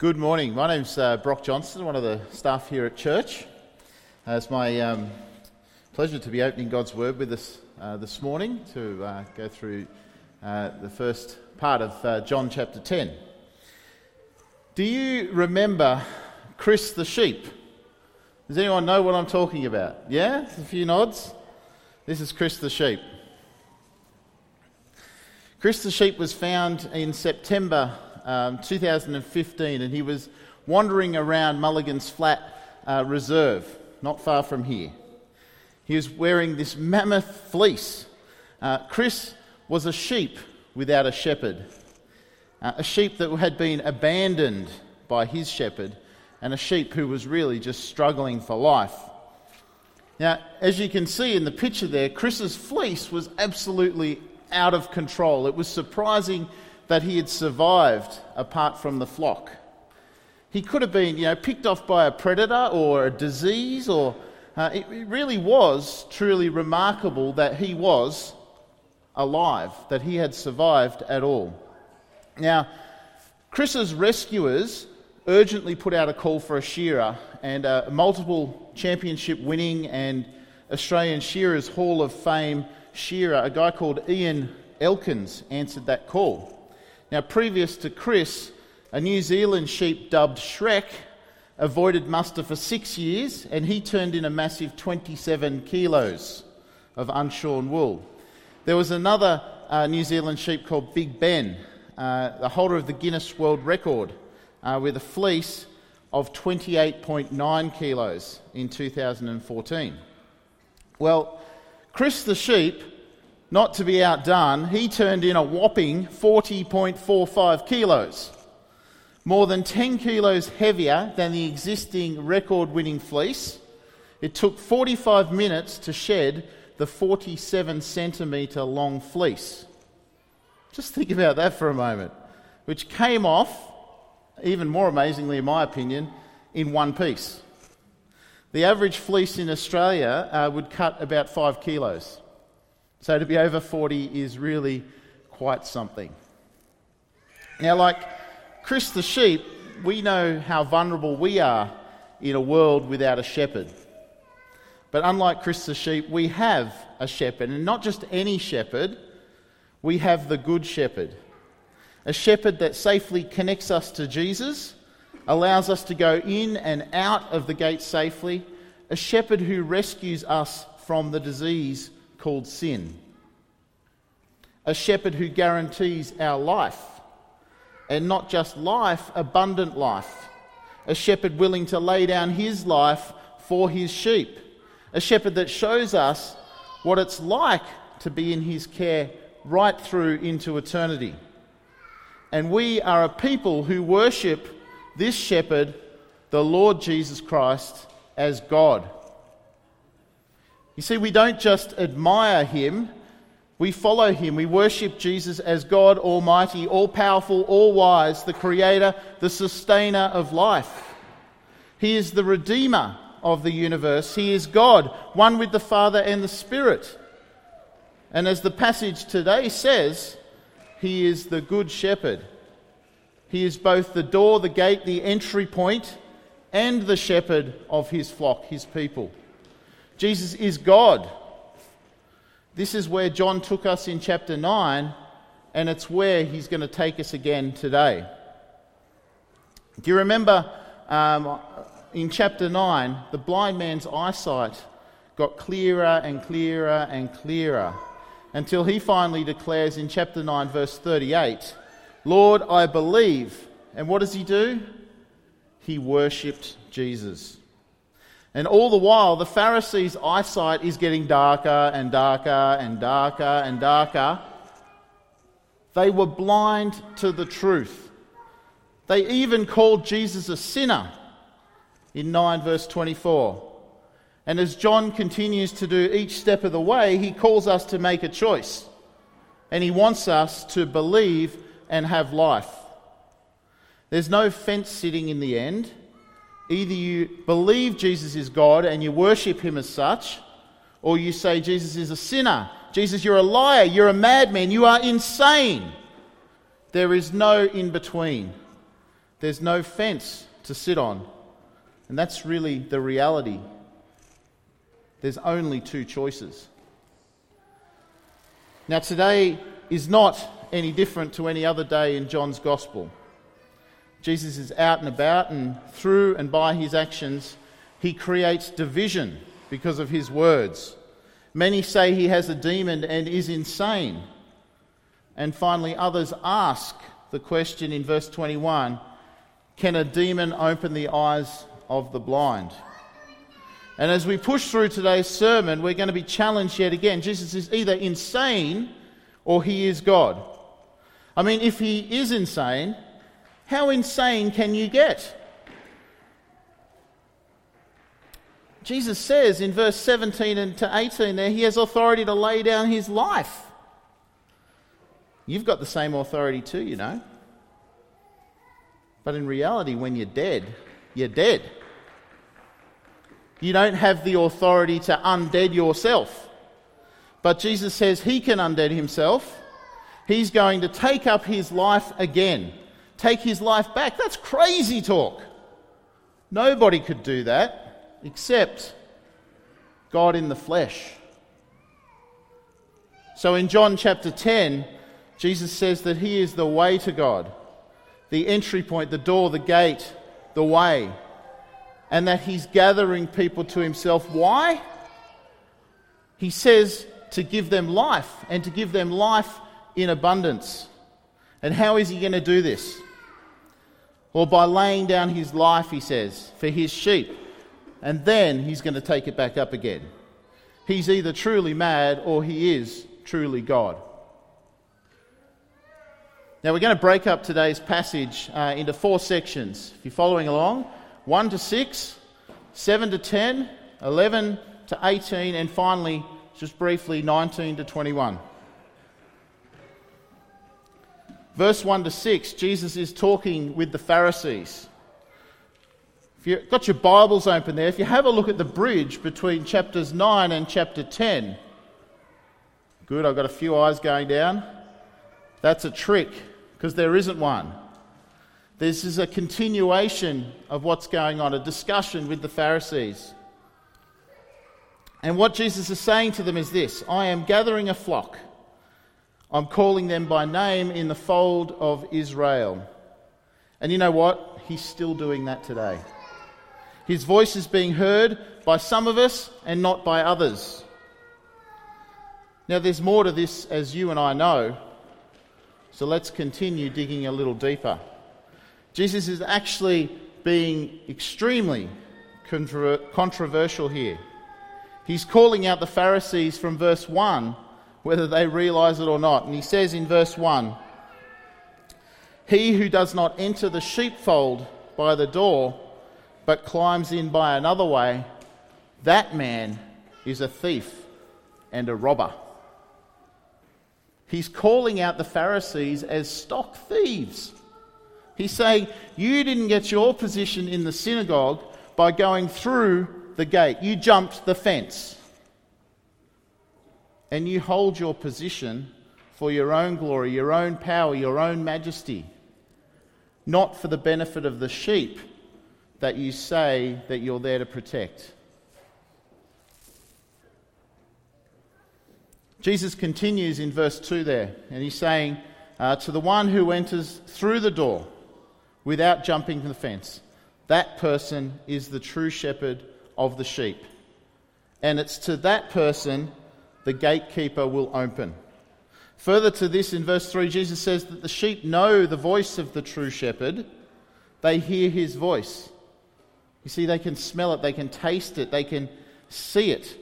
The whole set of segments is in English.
Good morning. My name's uh, Brock Johnston, one of the staff here at church. Uh, it's my um, pleasure to be opening God's Word with us uh, this morning to uh, go through uh, the first part of uh, John chapter 10. Do you remember Chris the sheep? Does anyone know what I'm talking about? Yeah? A few nods. This is Chris the sheep. Chris the sheep was found in September um, 2015 and he was wandering around Mulligan's Flat uh, Reserve, not far from here. He was wearing this mammoth fleece. Uh, Chris was a sheep without a shepherd, uh, a sheep that had been abandoned by his shepherd, and a sheep who was really just struggling for life. Now, as you can see in the picture there, Chris's fleece was absolutely out of control. It was surprising that he had survived apart from the flock. He could have been, you know, picked off by a predator or a disease, or uh, it, it really was truly remarkable that he was alive, that he had survived at all. Now, Chris's rescuers urgently put out a call for a shearer, and a multiple championship winning and Australian Shearers Hall of Fame shearer, a guy called Ian Elkins, answered that call. Now, previous to Chris, a New Zealand sheep dubbed Shrek avoided muster for six years and he turned in a massive 27 kilos of unshorn wool. There was another uh, New Zealand sheep called Big Ben, uh, the holder of the Guinness World Record, uh, with a fleece of 28.9 kilos in 2014. Well, Chris the sheep, not to be outdone, he turned in a whopping 40.45 kilos, more than 10 kilos heavier than the existing record winning fleece. It took 45 minutes to shed the 47 centimetre long fleece. Just think about that for a moment, which came off, even more amazingly, in my opinion, in one piece. The average fleece in Australia uh, would cut about five kilos. So to be over 40 is really quite something. Now, like Chris the sheep, we know how vulnerable we are in a world without a shepherd. But unlike Chris the sheep, we have a shepherd, and not just any shepherd, we have the good shepherd. A shepherd that safely connects us to Jesus allows us to go in and out of the gate safely, a shepherd who rescues us from the disease called sin, a shepherd who guarantees our life, and not just life, abundant life, a shepherd willing to lay down his life for his sheep, a shepherd that shows us what it's like to be in his care right through into eternity. And we are a people who worship this shepherd, the Lord Jesus Christ, as God. You see, we don't just admire him, we follow him. We worship Jesus as God Almighty, all powerful, all wise, the creator, the sustainer of life. He is the redeemer of the universe. He is God, one with the Father and the Spirit. And as the passage today says, he is the good shepherd. He is both the door, the gate, the entry point, and the shepherd of his flock, his people. Jesus is God. This is where John took us in chapter 9, and it's where he's going to take us again today. Do you remember um, in chapter 9, the blind man's eyesight got clearer and clearer and clearer until he finally declares in chapter 9, verse 38 Lord, I believe. And what does he do? He worshipped Jesus. And all the while, the Pharisees' eyesight is getting darker and darker and darker and darker. They were blind to the truth. They even called Jesus a sinner in 9 verse 24. And as John continues to do each step of the way, he calls us to make a choice. And he wants us to believe and have life. There's no fence sitting in the end. Either you believe Jesus is God and you worship him as such, or you say Jesus is a sinner. Jesus, you're a liar. You're a madman. You are insane. There is no in between. There's no fence to sit on. And that's really the reality. There's only two choices. Now, today is not any different to any other day in John's Gospel. Jesus is out and about, and through and by his actions, he creates division because of his words. Many say he has a demon and is insane. And finally, others ask the question in verse 21 Can a demon open the eyes of the blind? And as we push through today's sermon, we're going to be challenged yet again. Jesus is either insane or he is God. I mean, if he is insane, how insane can you get? Jesus says in verse 17 and to 18 there, he has authority to lay down his life. You've got the same authority too, you know. But in reality, when you're dead, you're dead. You don't have the authority to undead yourself. But Jesus says he can undead himself. He's going to take up his life again, take his life back. That's crazy talk. Nobody could do that except God in the flesh. So in John chapter 10, Jesus says that he is the way to God, the entry point, the door, the gate, the way and that he's gathering people to himself. Why? He says to give them life and to give them life in abundance. And how is he going to do this? Well, by laying down his life, he says, for his sheep. And then he's going to take it back up again. He's either truly mad or he is truly God. Now, we're going to break up today's passage uh, into four sections. If you're following along, 1 to 6, 7 to 10, 11 to 18, and finally, just briefly, 19 to 21. Verse 1 to 6, Jesus is talking with the Pharisees. If you've got your Bibles open there, if you have a look at the bridge between chapters 9 and chapter 10, good, I've got a few eyes going down. That's a trick because there isn't one. This is a continuation of what's going on, a discussion with the Pharisees. And what Jesus is saying to them is this I am gathering a flock. I'm calling them by name in the fold of Israel. And you know what? He's still doing that today. His voice is being heard by some of us and not by others. Now, there's more to this, as you and I know. So let's continue digging a little deeper. Jesus is actually being extremely controversial here. He's calling out the Pharisees from verse 1, whether they realize it or not. And he says in verse 1 He who does not enter the sheepfold by the door, but climbs in by another way, that man is a thief and a robber. He's calling out the Pharisees as stock thieves. He's saying, You didn't get your position in the synagogue by going through the gate, you jumped the fence. And you hold your position for your own glory, your own power, your own majesty, not for the benefit of the sheep that you say that you're there to protect. Jesus continues in verse 2 there, and he's saying, uh, To the one who enters through the door, without jumping from the fence. That person is the true shepherd of the sheep. And it's to that person the gatekeeper will open. Further to this, in verse 3, Jesus says that the sheep know the voice of the true shepherd, they hear his voice. You see, they can smell it, they can taste it, they can see it.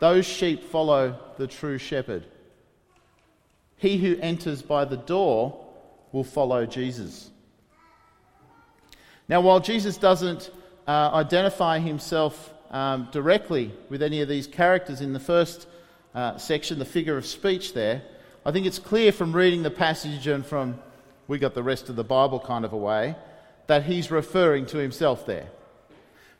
Those sheep follow the true shepherd. He who enters by the door will follow Jesus. Now, while Jesus doesn't uh, identify himself um, directly with any of these characters in the first uh, section, the figure of speech there, I think it's clear from reading the passage and from we got the rest of the Bible kind of a way that he's referring to himself there.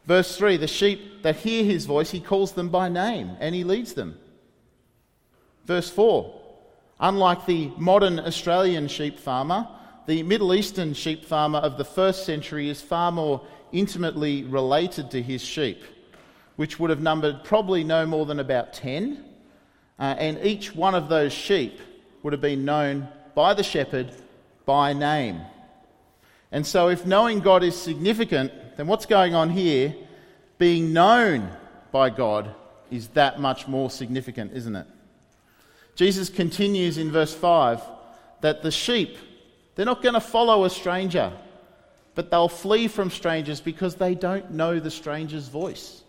Verse 3 the sheep that hear his voice, he calls them by name and he leads them. Verse 4 unlike the modern Australian sheep farmer, the Middle Eastern sheep farmer of the first century is far more intimately related to his sheep, which would have numbered probably no more than about 10. Uh, and each one of those sheep would have been known by the shepherd by name. And so, if knowing God is significant, then what's going on here, being known by God, is that much more significant, isn't it? Jesus continues in verse 5 that the sheep, they're not going to follow a stranger, but they'll flee from strangers because they don't know the stranger's voice.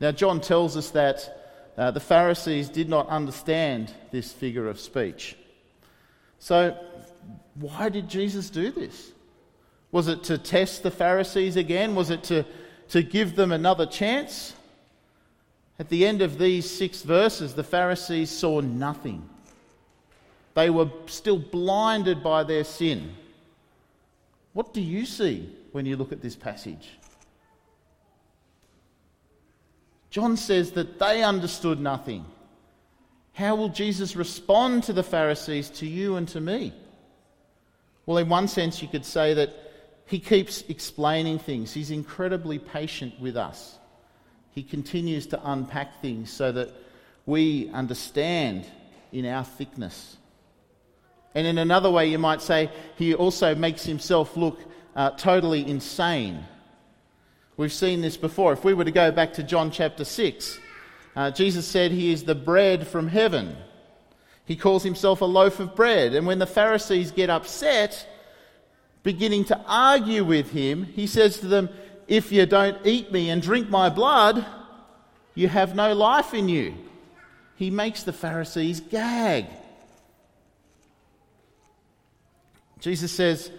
Now, John tells us that uh, the Pharisees did not understand this figure of speech. So, why did Jesus do this? Was it to test the Pharisees again? Was it to, to give them another chance? At the end of these six verses, the Pharisees saw nothing. They were still blinded by their sin. What do you see when you look at this passage? John says that they understood nothing. How will Jesus respond to the Pharisees, to you, and to me? Well, in one sense, you could say that he keeps explaining things. He's incredibly patient with us. He continues to unpack things so that we understand in our thickness. And in another way, you might say, he also makes himself look uh, totally insane. We've seen this before. If we were to go back to John chapter 6, uh, Jesus said he is the bread from heaven. He calls himself a loaf of bread. And when the Pharisees get upset, beginning to argue with him, he says to them, If you don't eat me and drink my blood, you have no life in you. He makes the Pharisees gag. Jesus says,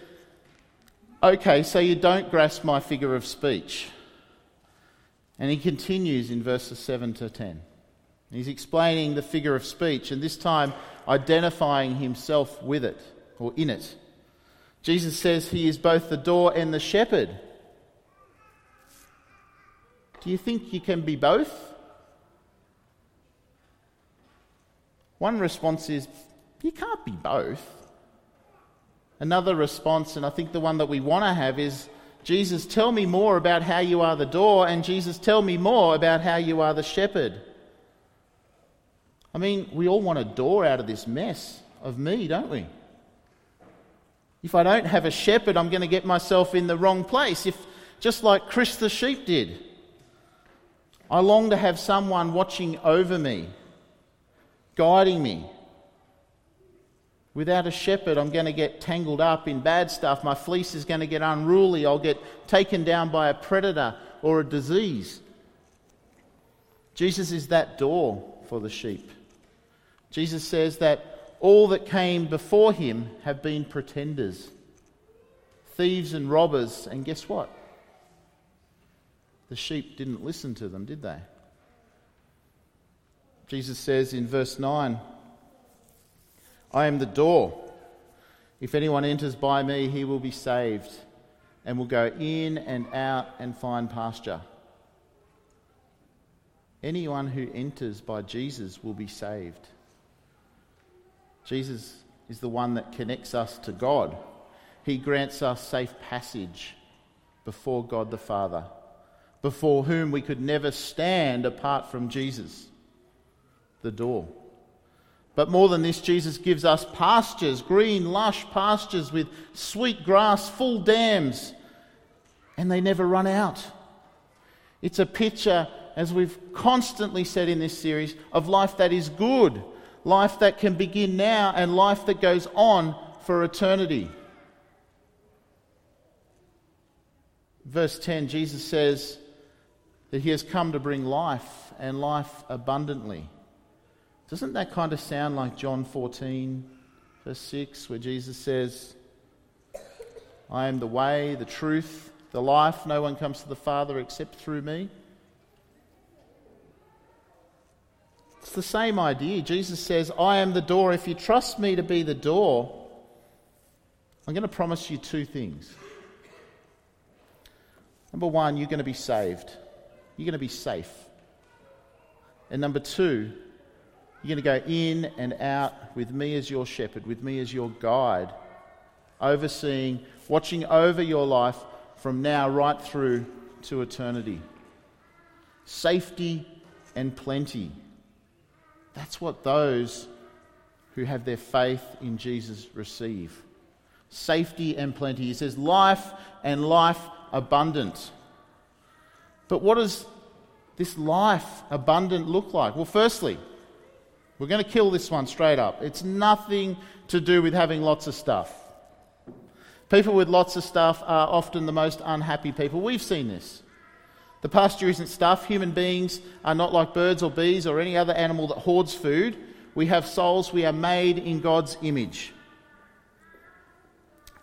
Okay, so you don't grasp my figure of speech. And he continues in verses 7 to 10. He's explaining the figure of speech, and this time identifying himself with it or in it. Jesus says he is both the door and the shepherd. Do you think you can be both? One response is, you can't be both. Another response, and I think the one that we want to have, is Jesus, tell me more about how you are the door, and Jesus, tell me more about how you are the shepherd. I mean, we all want a door out of this mess of me, don't we? If I don't have a shepherd, I'm going to get myself in the wrong place. If just like Chris the sheep did. I long to have someone watching over me, guiding me. Without a shepherd, I'm going to get tangled up in bad stuff. My fleece is going to get unruly. I'll get taken down by a predator or a disease. Jesus is that door for the sheep. Jesus says that all that came before him have been pretenders, thieves and robbers, and guess what? The sheep didn't listen to them, did they? Jesus says in verse 9, I am the door. If anyone enters by me, he will be saved and will go in and out and find pasture. Anyone who enters by Jesus will be saved. Jesus is the one that connects us to God. He grants us safe passage before God the Father, before whom we could never stand apart from Jesus, the door. But more than this, Jesus gives us pastures, green, lush pastures with sweet grass, full dams, and they never run out. It's a picture, as we've constantly said in this series, of life that is good, life that can begin now, and life that goes on for eternity. Verse 10, Jesus says that he has come to bring life and life abundantly. Doesn't that kind of sound like John 14, verse 6, where Jesus says, I am the way, the truth, the life. No one comes to the Father except through me. It's the same idea. Jesus says, I am the door. If you trust me to be the door, I'm going to promise you two things. Number one, you're going to be saved, you're going to be safe. And number two, you're going to go in and out with me as your shepherd, with me as your guide, overseeing, watching over your life from now right through to eternity. Safety and plenty. That's what those who have their faith in Jesus receive. Safety and plenty. He says, life and life abundant. But what does this life abundant look like? Well, firstly, we're going to kill this one straight up. It's nothing to do with having lots of stuff. People with lots of stuff are often the most unhappy people. We've seen this. The pasture isn't stuff. Human beings are not like birds or bees or any other animal that hoards food. We have souls. We are made in God's image.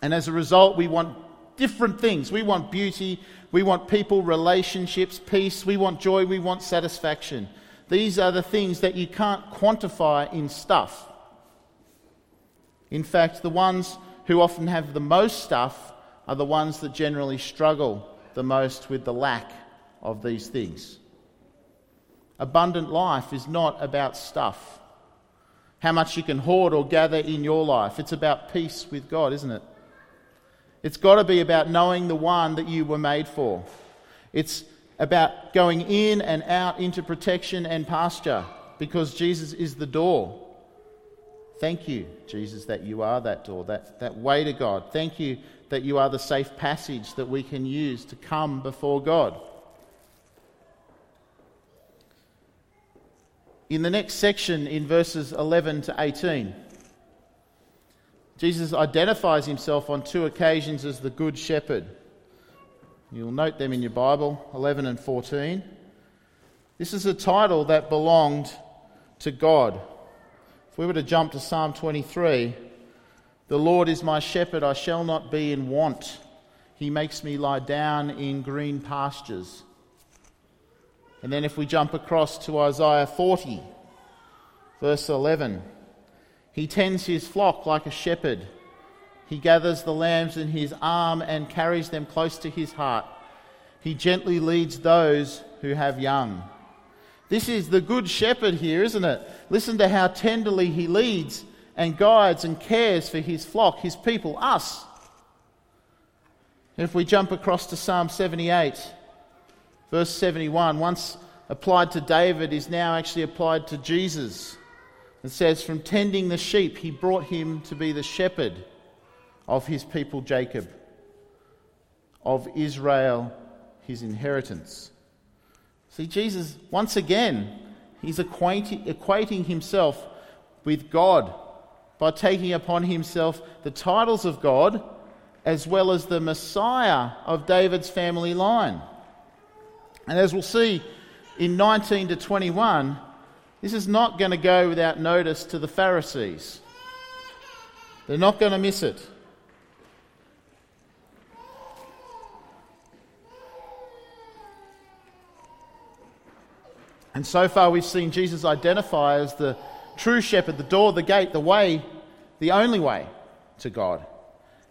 And as a result, we want different things. We want beauty. We want people, relationships, peace. We want joy. We want satisfaction. These are the things that you can't quantify in stuff. In fact, the ones who often have the most stuff are the ones that generally struggle the most with the lack of these things. Abundant life is not about stuff, how much you can hoard or gather in your life. It's about peace with God, isn't it? It's got to be about knowing the one that you were made for. It's about going in and out into protection and pasture because Jesus is the door. Thank you, Jesus, that you are that door, that, that way to God. Thank you that you are the safe passage that we can use to come before God. In the next section, in verses 11 to 18, Jesus identifies himself on two occasions as the Good Shepherd. You'll note them in your Bible, 11 and 14. This is a title that belonged to God. If we were to jump to Psalm 23, the Lord is my shepherd, I shall not be in want. He makes me lie down in green pastures. And then if we jump across to Isaiah 40, verse 11, he tends his flock like a shepherd. He gathers the lambs in his arm and carries them close to his heart. He gently leads those who have young. This is the good shepherd here, isn't it? Listen to how tenderly he leads and guides and cares for his flock, his people, us. If we jump across to Psalm 78, Verse 71, once applied to David, is now actually applied to Jesus. It says, From tending the sheep, he brought him to be the shepherd of his people Jacob, of Israel, his inheritance. See, Jesus, once again, he's equating, equating himself with God by taking upon himself the titles of God as well as the Messiah of David's family line. And as we'll see in 19 to 21, this is not going to go without notice to the Pharisees. They're not going to miss it. And so far, we've seen Jesus identify as the true shepherd, the door, the gate, the way, the only way to God.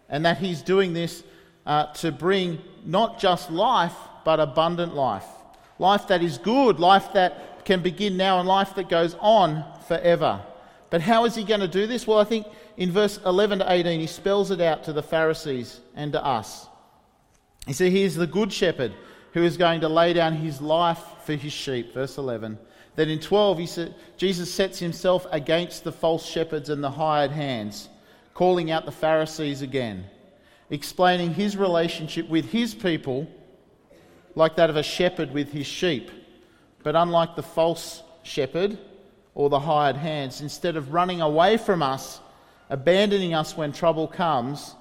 And that he's doing this uh, to bring not just life, but abundant life. Life that is good, life that can begin now, and life that goes on forever. But how is he going to do this? Well, I think in verse 11 to 18, he spells it out to the Pharisees and to us. He says, He is the good shepherd who is going to lay down his life for his sheep. Verse 11. Then in 12, he said, Jesus sets himself against the false shepherds and the hired hands, calling out the Pharisees again, explaining his relationship with his people like that of a shepherd with his sheep. But unlike the false shepherd or the hired hands, instead of running away from us, abandoning us when trouble comes,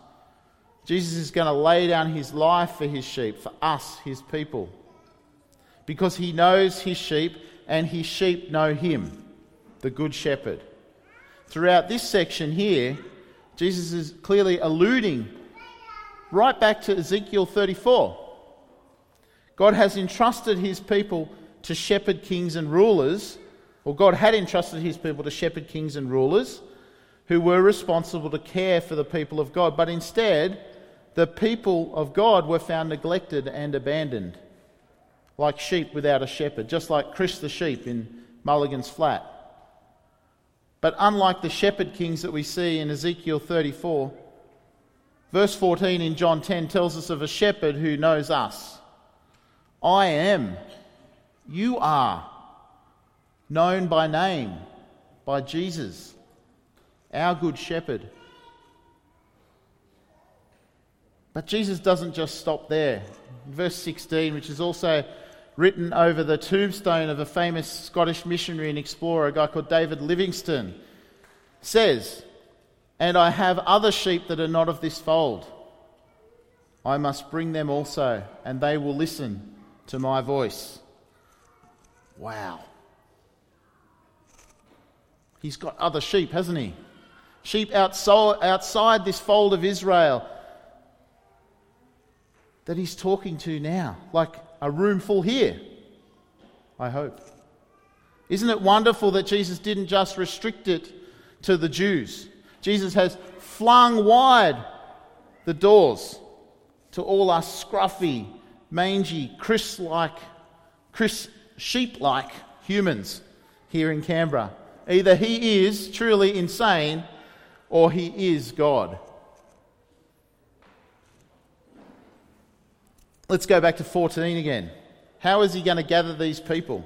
Jesus is going to lay down his life for his sheep, for us, his people. Because he knows his sheep and his sheep know him, the good shepherd. Throughout this section here, Jesus is clearly alluding right back to Ezekiel 34 God has entrusted his people to shepherd kings and rulers, or God had entrusted his people to shepherd kings and rulers who were responsible to care for the people of God. But instead, the people of God were found neglected and abandoned, like sheep without a shepherd, just like Chris the sheep in Mulligan's Flat. But unlike the shepherd kings that we see in Ezekiel 34, Verse 14 in John 10 tells us of a shepherd who knows us. I am, you are, known by name by Jesus, our good shepherd. But Jesus doesn't just stop there. verse 16, which is also written over the tombstone of a famous Scottish missionary and explorer, a guy called David Livingstone, says, And I have other sheep that are not of this fold. I must bring them also, and they will listen to my voice. Wow. He's got other sheep, hasn't he? Sheep outside this fold of Israel that he's talking to now, like a room full here, I hope. Isn't it wonderful that Jesus didn't just restrict it to the Jews? Jesus has flung wide the doors to all us scruffy, mangy, Chris like, Chris sheep like humans here in Canberra. Either he is truly insane or he is God. Let's go back to 14 again. How is he going to gather these people?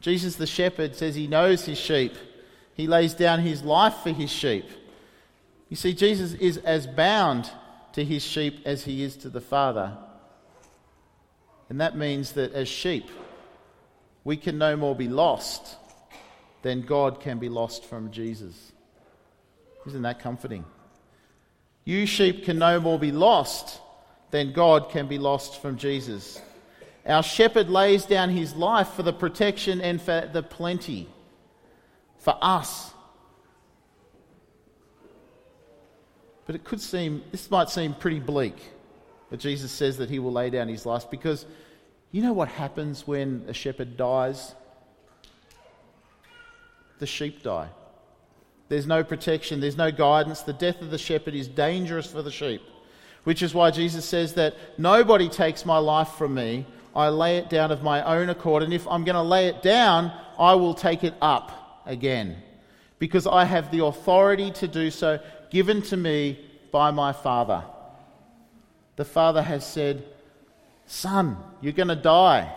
Jesus, the shepherd, says he knows his sheep. He lays down his life for his sheep. You see, Jesus is as bound to his sheep as he is to the Father. And that means that as sheep, we can no more be lost than God can be lost from Jesus. Isn't that comforting? You sheep can no more be lost than God can be lost from Jesus. Our shepherd lays down his life for the protection and for the plenty, for us. But it could seem, this might seem pretty bleak that Jesus says that he will lay down his life because you know what happens when a shepherd dies? The sheep die. There's no protection, there's no guidance. The death of the shepherd is dangerous for the sheep, which is why Jesus says that nobody takes my life from me. I lay it down of my own accord, and if I'm going to lay it down, I will take it up again because I have the authority to do so given to me by my Father. The Father has said, Son, you're going to die,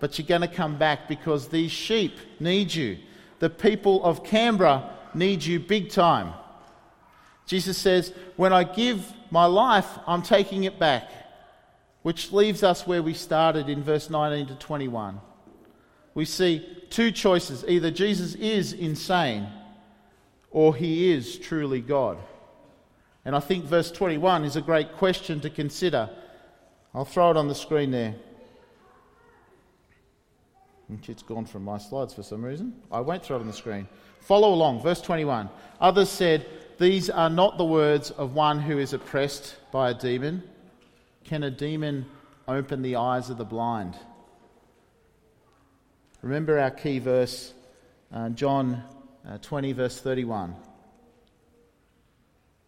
but you're going to come back because these sheep need you. The people of Canberra need you big time. Jesus says, When I give my life, I'm taking it back, which leaves us where we started in verse 19 to 21. We see two choices either Jesus is insane or he is truly God. And I think verse 21 is a great question to consider I'll throw it on the screen there. It's gone from my slides for some reason. I won't throw it on the screen. Follow along, verse 21. Others said, These are not the words of one who is oppressed by a demon. Can a demon open the eyes of the blind? Remember our key verse, uh, John uh, 20, verse 31.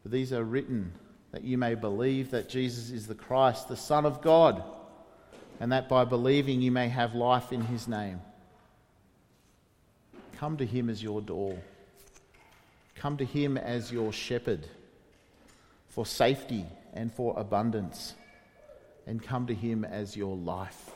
For these are written that you may believe that Jesus is the Christ, the Son of God, and that by believing you may have life in his name. Come to him as your door. Come to him as your shepherd for safety and for abundance. And come to him as your life.